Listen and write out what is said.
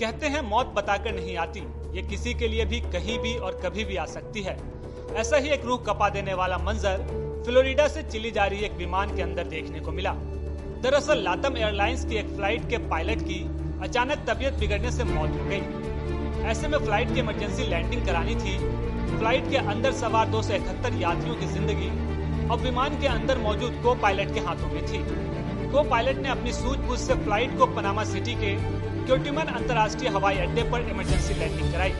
कहते हैं, मौत बताकर नहीं आती। ये किसी के लिए भी कहीं भी और कभी भी आ सकती है। ऐसा ही एक रूह कपा देने वाला मंजर फ्लोरिडा से चिली जा रही एक विमान के अंदर देखने को मिला। दरअसल, लातम एयरलाइंस की एक फ़्लाइट के पायलट की अचानक तबीयत बिगड़ने से मौत हो गई। ऐसे में फ़्लाइट की इमरजेंसी लैंडिंग करानी थी। फ़्लाइट के अंदर सवार दो सौ इकहत्तर यात्रियों की ज़िंदगी अब विमान के अंदर मौजूद को पायलट के हाथों में थी। को पायलट ने अपनी सूझबूझ से फ़्लाइट को पनामा सिटी के क्योटिमन अंतर्राष्ट्रीय हवाई अड्डे पर इमरजेंसी लैंडिंग कराई।